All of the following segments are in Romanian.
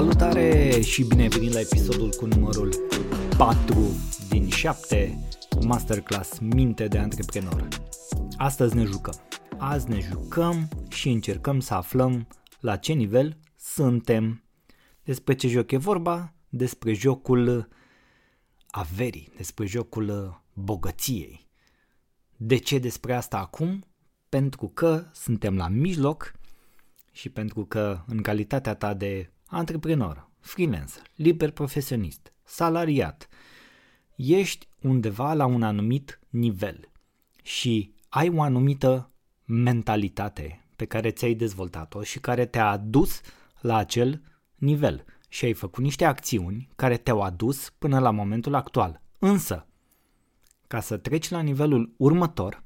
Salutare și bine ai venit la episodul cu numărul 4 din 7 Masterclass Minte de Antreprenor. Astăzi ne jucăm. Azi ne jucăm și încercăm să aflăm la ce nivel suntem. Despre ce joc e vorba? Despre jocul averii, despre jocul bogăției. De ce despre asta acum? Pentru că suntem la mijloc și pentru că în calitatea ta de antreprenor, freelancer, liber profesionist, salariat, ești undeva la un anumit nivel și ai o anumită mentalitate pe care ți-ai dezvoltat-o și care te-a adus la acel nivel și ai făcut niște acțiuni care te-au adus până la momentul actual. Însă, ca să treci la nivelul următor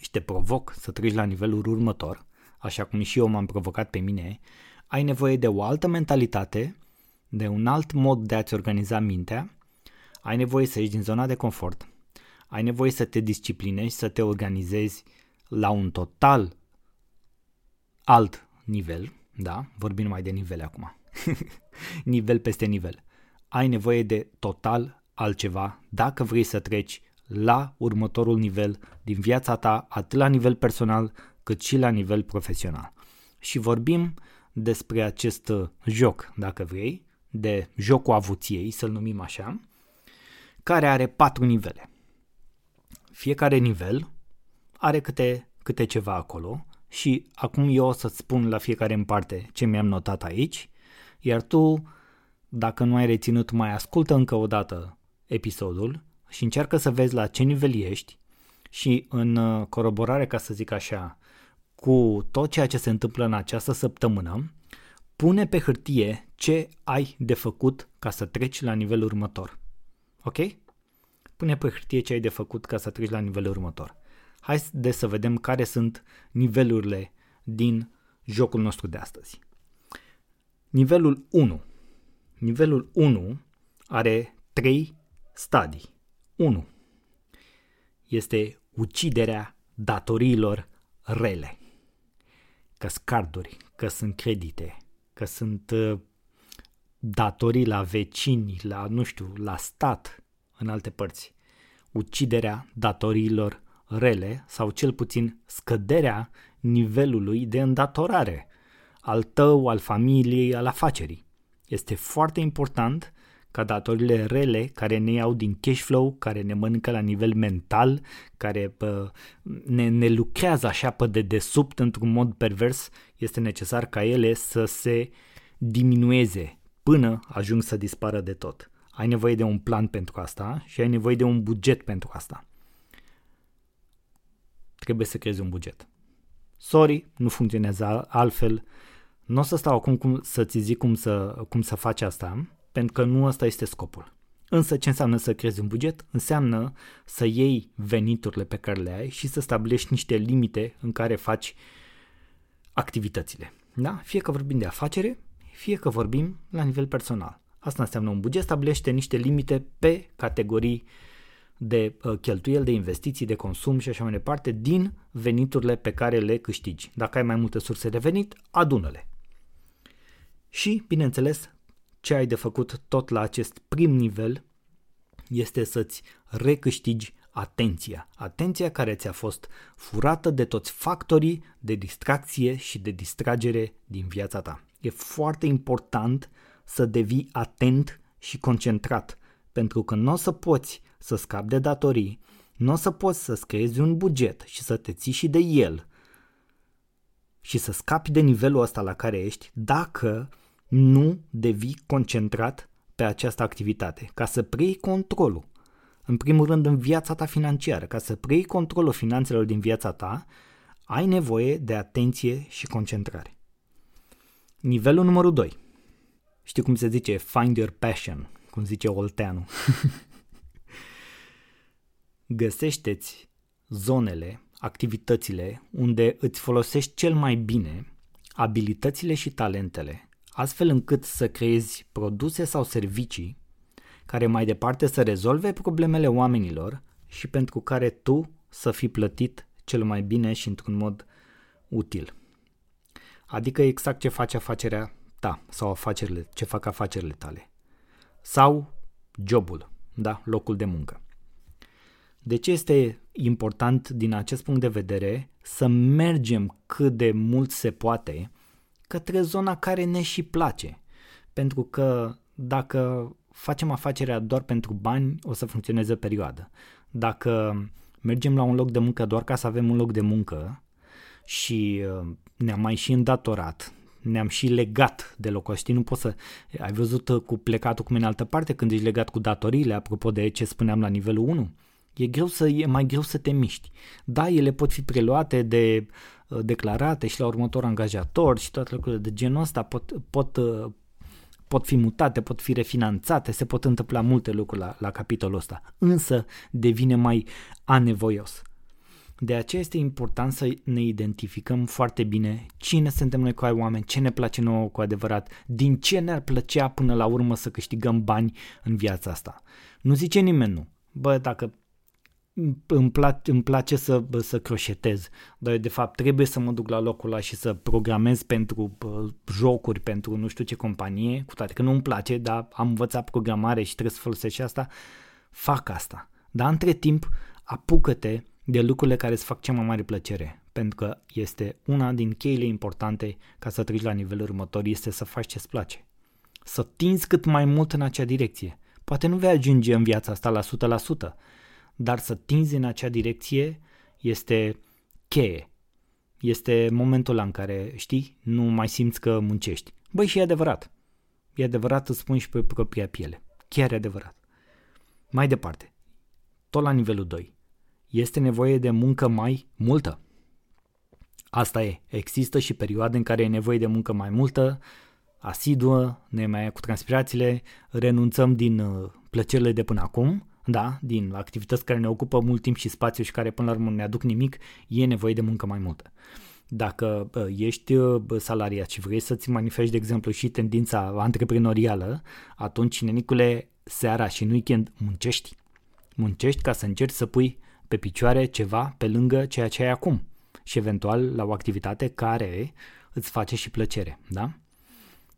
și te provoc să treci la nivelul următor, așa cum și eu m-am provocat pe mine, ai nevoie de o altă mentalitate, de un alt mod de a-ți organiza mintea, ai nevoie să ieși din zona de confort, ai nevoie să te disciplinezi, să te organizezi la un total alt nivel, da? Vorbim numai de nivele acum. nivel peste nivel. Ai nevoie de total altceva dacă vrei să treci la următorul nivel din viața ta, atât la nivel personal cât și la nivel profesional. Și vorbim despre acest uh, joc, dacă vrei, de jocul avuției, să-l numim așa, care are patru nivele. Fiecare nivel are câte, câte ceva acolo și acum eu o să-ți spun la fiecare în parte ce mi-am notat aici, iar tu, dacă nu ai reținut, mai ascultă încă o dată episodul și încearcă să vezi la ce nivel ești și în uh, coroborare, ca să zic așa, cu tot ceea ce se întâmplă în această săptămână, pune pe hârtie ce ai de făcut ca să treci la nivelul următor. Ok? Pune pe hârtie ce ai de făcut ca să treci la nivelul următor. Hai de să vedem care sunt nivelurile din jocul nostru de astăzi. Nivelul 1. Nivelul 1 are 3 stadii. 1. Este uciderea datoriilor rele. Că carduri, că sunt credite, că sunt uh, datorii la vecini, la, nu știu, la stat, în alte părți. Uciderea datoriilor rele sau cel puțin scăderea nivelului de îndatorare al tău, al familiei, al afacerii. Este foarte important ca datorile rele care ne iau din cash flow, care ne mănâncă la nivel mental, care pă, ne, ne lucrează așa pe dedesubt într-un mod pervers, este necesar ca ele să se diminueze până ajung să dispară de tot. Ai nevoie de un plan pentru asta și ai nevoie de un buget pentru asta. Trebuie să creezi un buget. Sorry, nu funcționează altfel. Nu o să stau acum cum, să-ți zic cum să, cum să faci asta, pentru că nu ăsta este scopul. Însă ce înseamnă să creezi un buget? Înseamnă să iei veniturile pe care le ai și să stabilești niște limite în care faci activitățile. Da? Fie că vorbim de afacere, fie că vorbim la nivel personal. Asta înseamnă un buget stabilește niște limite pe categorii de uh, cheltuieli, de investiții, de consum și așa mai departe din veniturile pe care le câștigi. Dacă ai mai multe surse de venit, adună-le. Și, bineînțeles, ce ai de făcut tot la acest prim nivel este să-ți recâștigi atenția. Atenția care ți-a fost furată de toți factorii de distracție și de distragere din viața ta. E foarte important să devii atent și concentrat, pentru că nu o să poți să scapi de datorii, nu o să poți să creezi un buget și să te ții și de el și să scapi de nivelul ăsta la care ești dacă nu devii concentrat pe această activitate, ca să preiei controlul. În primul rând în viața ta financiară, ca să preiei controlul finanțelor din viața ta, ai nevoie de atenție și concentrare. Nivelul numărul 2. Știi cum se zice? Find your passion, cum zice Olteanu. Găsește-ți zonele, activitățile unde îți folosești cel mai bine abilitățile și talentele astfel încât să creezi produse sau servicii care mai departe să rezolve problemele oamenilor și pentru care tu să fii plătit cel mai bine și într-un mod util. Adică exact ce face afacerea ta sau afacerile, ce fac afacerile tale. Sau jobul, da, locul de muncă. De ce este important din acest punct de vedere să mergem cât de mult se poate către zona care ne și place? Pentru că dacă facem afacerea doar pentru bani, o să funcționeze o perioadă. Dacă mergem la un loc de muncă doar ca să avem un loc de muncă și uh, ne-am mai și îndatorat, ne-am și legat de locul ăsta. Nu poți să... Ai văzut uh, cu plecatul cum în altă parte când ești legat cu datoriile, apropo de ce spuneam la nivelul 1? E greu să, e mai greu să te miști. Da, ele pot fi preluate de uh, declarate și la următor angajator și toate lucrurile de genul ăsta pot, pot, uh, pot fi mutate, pot fi refinanțate, se pot întâmpla multe lucruri la, la capitolul ăsta, însă devine mai anevoios. De aceea este important să ne identificăm foarte bine cine suntem noi ca oameni, ce ne place nouă cu adevărat, din ce ne-ar plăcea până la urmă să câștigăm bani în viața asta. Nu zice nimeni nu. Bă, dacă îmi, place, îmi place să, să croșetez, dar eu de fapt trebuie să mă duc la locul ăla și să programez pentru uh, jocuri, pentru nu știu ce companie, cu toate că nu îmi place, dar am învățat programare și trebuie să folosesc asta, fac asta. Dar între timp, apucă-te de lucrurile care îți fac cea mai mare plăcere, pentru că este una din cheile importante ca să treci la nivelul următor, este să faci ce-ți place. Să tinzi cât mai mult în acea direcție. Poate nu vei ajunge în viața asta la 100%, dar să tinzi în acea direcție este cheie. Este momentul ăla în care, știi, nu mai simți că muncești. Băi, și e adevărat. E adevărat, îți spun și pe propria piele. Chiar e adevărat. Mai departe, tot la nivelul 2. Este nevoie de muncă mai multă. Asta e. Există și perioade în care e nevoie de muncă mai multă, asiduă, ne mai cu transpirațiile, renunțăm din uh, plăcerile de până acum da, din activități care ne ocupă mult timp și spațiu și care până la urmă ne aduc nimic, e nevoie de muncă mai multă. Dacă ești salariat și vrei să-ți manifesti, de exemplu, și tendința antreprenorială, atunci, nenicule, seara și în weekend muncești. Muncești ca să încerci să pui pe picioare ceva pe lângă ceea ce ai acum și eventual la o activitate care îți face și plăcere, da?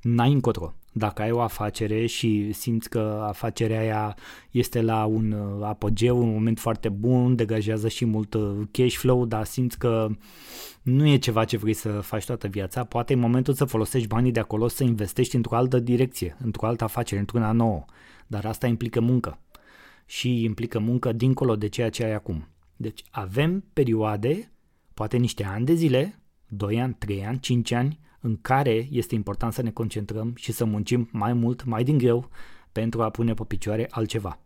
N-ai încotro. Dacă ai o afacere și simți că afacerea aia este la un uh, apogeu, un moment foarte bun, degajează și mult uh, cash flow, dar simți că nu e ceva ce vrei să faci toată viața, poate e momentul să folosești banii de acolo să investești într-o altă direcție, într-o altă afacere, într-una nouă. Dar asta implică muncă și implică muncă dincolo de ceea ce ai acum. Deci avem perioade, poate niște ani de zile, 2 ani, 3 ani, 5 ani, în care este important să ne concentrăm și să muncim mai mult, mai din greu, pentru a pune pe picioare altceva.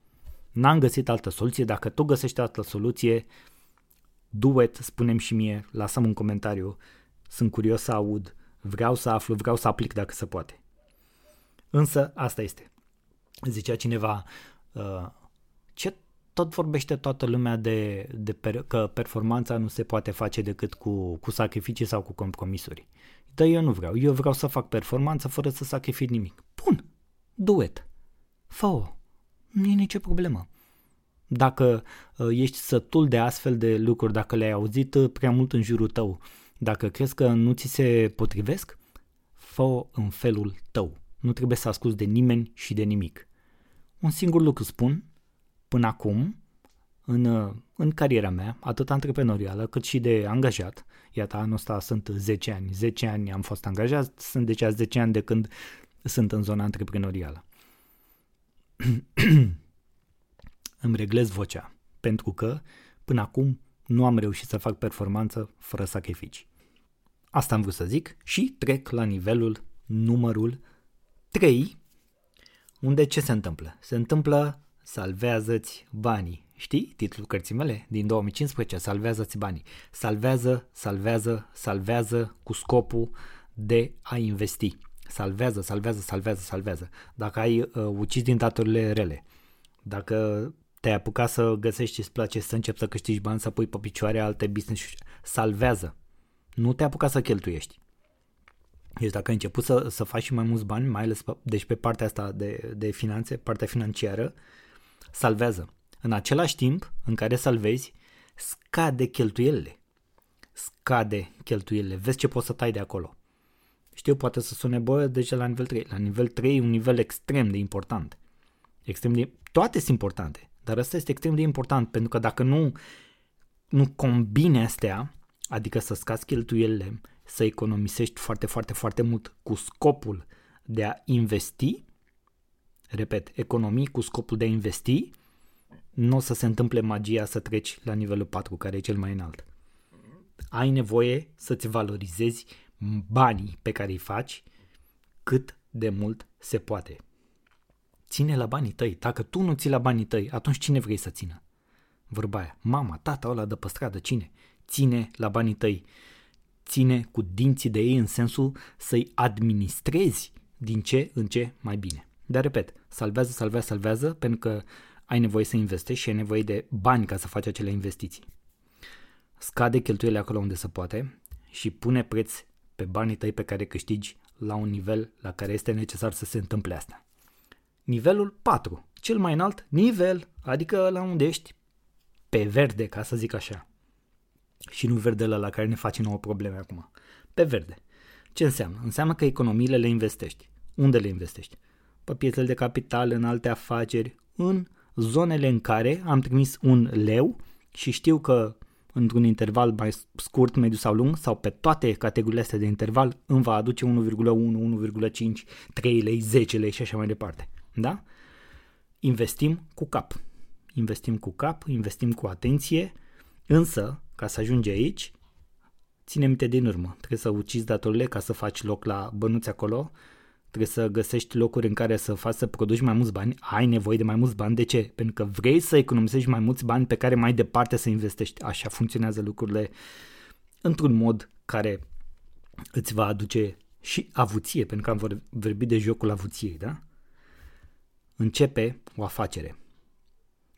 N-am găsit altă soluție, dacă tu găsești altă soluție, duet, spunem și mie, lasă un comentariu, sunt curios să aud, vreau să aflu, vreau să aplic dacă se poate. Însă asta este. Zicea cineva, uh, ce tot vorbește toată lumea de, de per, că performanța nu se poate face decât cu, cu sacrificii sau cu compromisuri. Dar eu nu vreau. Eu vreau să fac performanță fără să sacrific nimic. Bun. Duet. Fă-o. Nu e nicio problemă. Dacă uh, ești sătul de astfel de lucruri, dacă le-ai auzit uh, prea mult în jurul tău, dacă crezi că nu ți se potrivesc, fă în felul tău. Nu trebuie să asculți de nimeni și de nimic. Un singur lucru spun, până acum, în, uh, în cariera mea, atât antreprenorială cât și de angajat, Iată, anul ăsta sunt 10 ani. 10 ani am fost angajat, sunt deci 10 ani de când sunt în zona antreprenorială. Îmi reglez vocea, pentru că până acum nu am reușit să fac performanță fără sacrificii. Asta am vrut să zic și trec la nivelul numărul 3, unde ce se întâmplă? Se întâmplă salvează-ți banii. Știi titlul cărții mele din 2015? Salvează-ți banii. Salvează, salvează, salvează cu scopul de a investi. Salvează, salvează, salvează, salvează. Dacă ai uh, ucis din datorile rele, dacă te-ai apucat să găsești ce-ți place, să începi să câștigi bani, să pui pe picioare alte business salvează. Nu te-ai apucat să cheltuiești. Deci dacă ai început să, să faci și mai mulți bani, mai ales pe, deci pe partea asta de, de finanțe, partea financiară, salvează. În același timp în care salvezi, scade cheltuielile. Scade cheltuielile. Vezi ce poți să tai de acolo. Știu, poate să sune bă, deja la nivel 3. La nivel 3 e un nivel extrem de important. Extrem de... Toate sunt importante, dar ăsta este extrem de important pentru că dacă nu, nu combine astea, adică să scazi cheltuielile, să economisești foarte, foarte, foarte mult cu scopul de a investi, repet, economii cu scopul de a investi, nu o să se întâmple magia să treci la nivelul 4, care e cel mai înalt. Ai nevoie să-ți valorizezi banii pe care îi faci cât de mult se poate. Ține la banii tăi. Dacă tu nu ții la banii tăi, atunci cine vrei să țină? Vorba aia. Mama, tata ăla de pe stradă, cine? Ține la banii tăi. Ține cu dinții de ei în sensul să-i administrezi din ce în ce mai bine. Dar repet, salvează, salvează, salvează, pentru că ai nevoie să investești și ai nevoie de bani ca să faci acele investiții. Scade cheltuielile acolo unde se poate și pune preț pe banii tăi pe care câștigi la un nivel la care este necesar să se întâmple asta. Nivelul 4, cel mai înalt nivel, adică la unde ești pe verde, ca să zic așa. Și nu verdele la care ne face nouă probleme acum. Pe verde. Ce înseamnă? Înseamnă că economiile le investești. Unde le investești? Pe piețele de capital, în alte afaceri, în zonele în care am trimis un leu și știu că într-un interval mai scurt, mediu sau lung, sau pe toate categoriile astea de interval, îmi va aduce 1,1, 1,5, 3 lei, 10 lei și așa mai departe. Da? Investim cu cap. Investim cu cap, investim cu atenție, însă, ca să ajungi aici, ține minte din urmă. Trebuie să ucizi datorile ca să faci loc la bănuți acolo, trebuie să găsești locuri în care să faci să produci mai mulți bani, ai nevoie de mai mulți bani. De ce? Pentru că vrei să economisești mai mulți bani pe care mai departe să investești. Așa funcționează lucrurile într-un mod care îți va aduce și avuție, pentru că am vorbit de jocul avuției, da? Începe o afacere.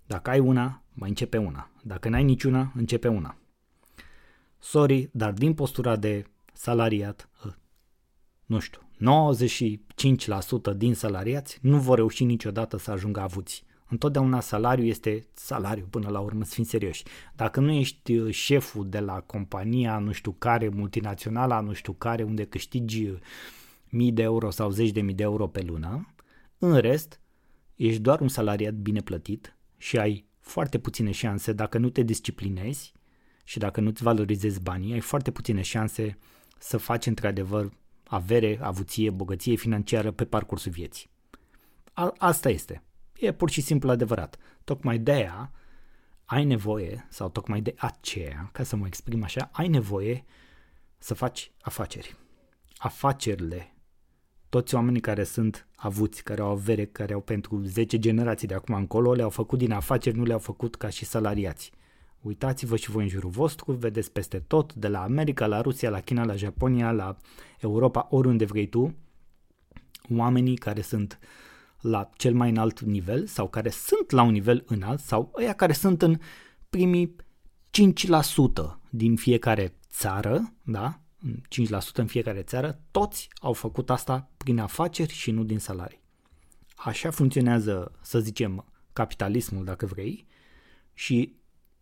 Dacă ai una, mai începe una. Dacă n-ai niciuna, începe una. Sorry, dar din postura de salariat, nu știu, 95% din salariați nu vor reuși niciodată să ajungă avuți. Întotdeauna salariul este salariu până la urmă, să fim serioși. Dacă nu ești uh, șeful de la compania nu știu care, multinațională, nu știu care, unde câștigi uh, mii de euro sau zeci de mii de euro pe lună, în rest, ești doar un salariat bine plătit și ai foarte puține șanse dacă nu te disciplinezi și dacă nu-ți valorizezi banii, ai foarte puține șanse să faci într-adevăr avere, avuție, bogăție financiară pe parcursul vieții. A, asta este. E pur și simplu adevărat. Tocmai de aia ai nevoie, sau tocmai de aceea, ca să mă exprim așa, ai nevoie să faci afaceri. Afacerile, toți oamenii care sunt avuți, care au avere, care au pentru 10 generații de acum încolo, le-au făcut din afaceri, nu le-au făcut ca și salariați. Uitați-vă și voi în jurul vostru, vedeți peste tot, de la America, la Rusia, la China, la Japonia, la Europa, oriunde vrei tu, oamenii care sunt la cel mai înalt nivel sau care sunt la un nivel înalt sau ăia care sunt în primii 5% din fiecare țară, da? 5% în fiecare țară, toți au făcut asta prin afaceri și nu din salarii. Așa funcționează, să zicem, capitalismul, dacă vrei, și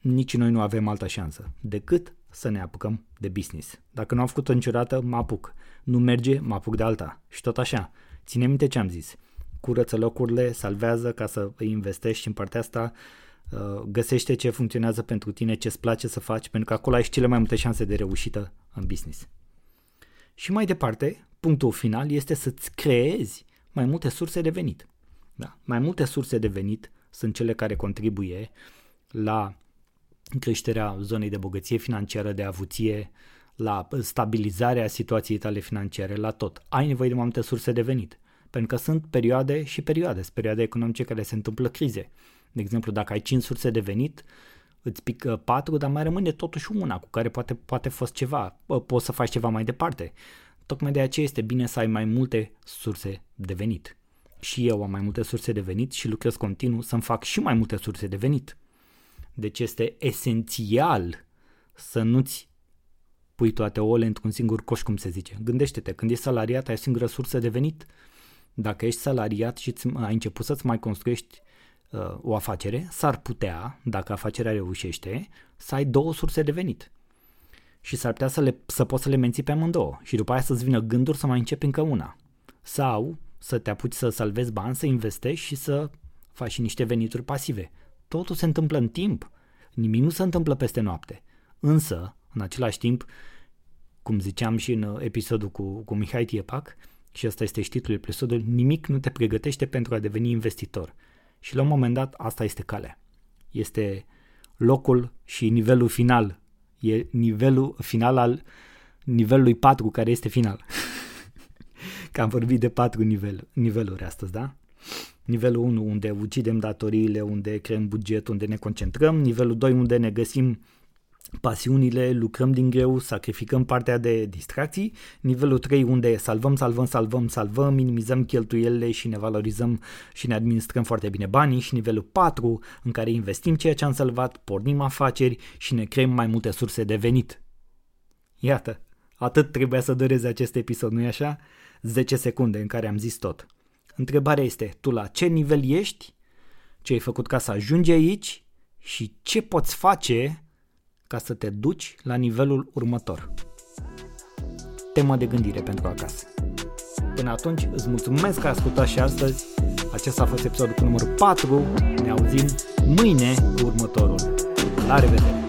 nici noi nu avem altă șansă decât să ne apucăm de business. Dacă nu am făcut-o niciodată, mă apuc. Nu merge, mă apuc de alta. Și tot așa. Ține minte ce am zis. Curăță locurile, salvează ca să îi investești și în partea asta uh, găsește ce funcționează pentru tine, ce îți place să faci, pentru că acolo ai și cele mai multe șanse de reușită în business. Și mai departe, punctul final este să-ți creezi mai multe surse de venit. Da? Mai multe surse de venit sunt cele care contribuie la creșterea zonei de bogăție financiară, de avuție, la stabilizarea situației tale financiare, la tot. Ai nevoie de mai multe surse de venit. Pentru că sunt perioade și perioade, sunt perioade economice care se întâmplă crize. De exemplu, dacă ai 5 surse de venit, îți pică 4, dar mai rămâne totuși una cu care poate, poate fost ceva, poți să faci ceva mai departe. Tocmai de aceea este bine să ai mai multe surse de venit. Și eu am mai multe surse de venit și lucrez continuu să-mi fac și mai multe surse de venit. Deci este esențial să nu-ți pui toate ouăle într-un singur coș, cum se zice. Gândește-te, când ești salariat, ai o singură sursă de venit. Dacă ești salariat și ai început să-ți mai construiești uh, o afacere, s-ar putea, dacă afacerea reușește, să ai două surse de venit. și s-ar putea să, le, să poți să le menții pe amândouă și după aia să-ți vină gânduri să mai începi încă una. Sau să te apuci să salvezi bani, să investești și să faci și niște venituri pasive. Totul se întâmplă în timp. Nimic nu se întâmplă peste noapte. Însă, în același timp, cum ziceam și în episodul cu, cu Mihai Tiepac, și ăsta este și știtlul episodului, nimic nu te pregătește pentru a deveni investitor. Și la un moment dat asta este calea. Este locul și nivelul final. E nivelul final al nivelului 4 care este final. Că am vorbit de patru nivel, niveluri astăzi, da? Nivelul 1 unde ucidem datoriile, unde creăm buget, unde ne concentrăm. Nivelul 2 unde ne găsim pasiunile, lucrăm din greu, sacrificăm partea de distracții. Nivelul 3 unde salvăm, salvăm, salvăm, salvăm, minimizăm cheltuielile și ne valorizăm și ne administrăm foarte bine banii. Și nivelul 4 în care investim ceea ce am salvat, pornim afaceri și ne creăm mai multe surse de venit. Iată, atât trebuia să dureze acest episod, nu-i așa? 10 secunde în care am zis tot. Întrebarea este, tu la ce nivel ești, ce ai făcut ca să ajungi aici și ce poți face ca să te duci la nivelul următor. Temă de gândire pentru acasă. Până atunci, îți mulțumesc că ai ascultat și astăzi. Acesta a fost episodul cu numărul 4. Ne auzim mâine cu următorul. La revedere!